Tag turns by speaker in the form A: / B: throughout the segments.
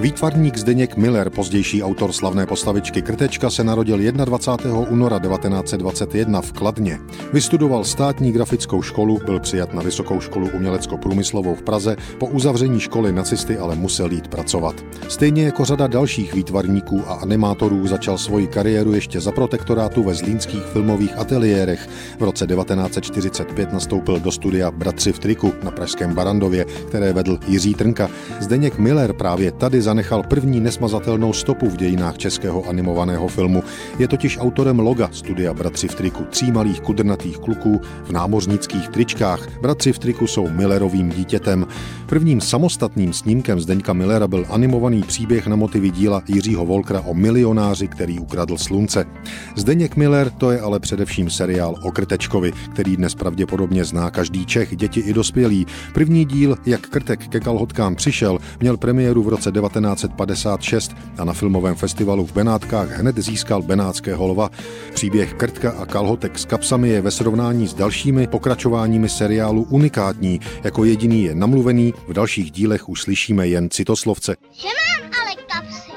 A: Výtvarník Zdeněk Miller, pozdější autor slavné postavičky Krtečka, se narodil 21. února 1921 v Kladně. Vystudoval státní grafickou školu, byl přijat na Vysokou školu umělecko-průmyslovou v Praze, po uzavření školy nacisty ale musel jít pracovat. Stejně jako řada dalších výtvarníků a animátorů začal svoji kariéru ještě za protektorátu ve zlínských filmových ateliérech. V roce 1945 nastoupil do studia Bratři v triku na Pražském Barandově, které vedl Jiří Trnka. Zdeněk Miller právě tady zanechal první nesmazatelnou stopu v dějinách českého animovaného filmu. Je totiž autorem loga studia Bratři v triku, tří malých kudrnatých kluků v námořnických tričkách. Bratři v triku jsou Millerovým dítětem. Prvním samostatným snímkem Zdeňka Millera byl animovaný příběh na motivy díla Jiřího Volkra o milionáři, který ukradl slunce. Zdeněk Miller to je ale především seriál o Krtečkovi, který dnes pravděpodobně zná každý Čech, děti i dospělí. První díl, jak Krtek ke kalhotkám přišel, měl premiéru v roce 1956 a na filmovém festivalu v Benátkách hned získal Benátského lva. Příběh Krtka a kalhotek s kapsami je ve srovnání s dalšími pokračováními seriálu unikátní. Jako jediný je namluvený, v dalších dílech už slyšíme jen citoslovce.
B: Že mám ale kapsy.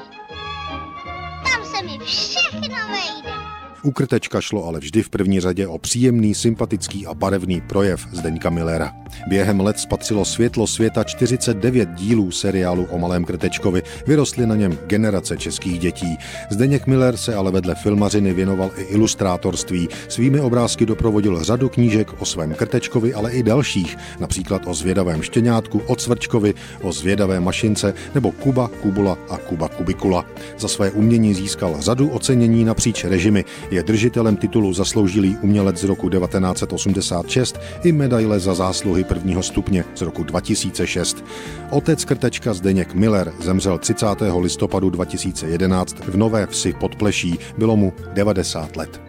B: Tam se mi všechno vejde.
A: U Krtečka šlo ale vždy v první řadě o příjemný, sympatický a barevný projev Zdeňka Millera. Během let spatřilo světlo světa 49 dílů seriálu o Malém Krtečkovi. Vyrostly na něm generace českých dětí. Zdeněk Miller se ale vedle filmařiny věnoval i ilustrátorství. Svými obrázky doprovodil řadu knížek o svém Krtečkovi, ale i dalších, například o zvědavém štěňátku, o Cvrčkovi, o zvědavé mašince nebo Kuba, Kubula a Kuba Kubikula. Za své umění získal řadu ocenění napříč režimy. Je držitelem titulu Zasloužilý umělec z roku 1986 i medaile za zásluhy prvního stupně z roku 2006. Otec krtečka Zdeněk Miller zemřel 30. listopadu 2011 v Nové vsi pod Pleší. Bylo mu 90 let.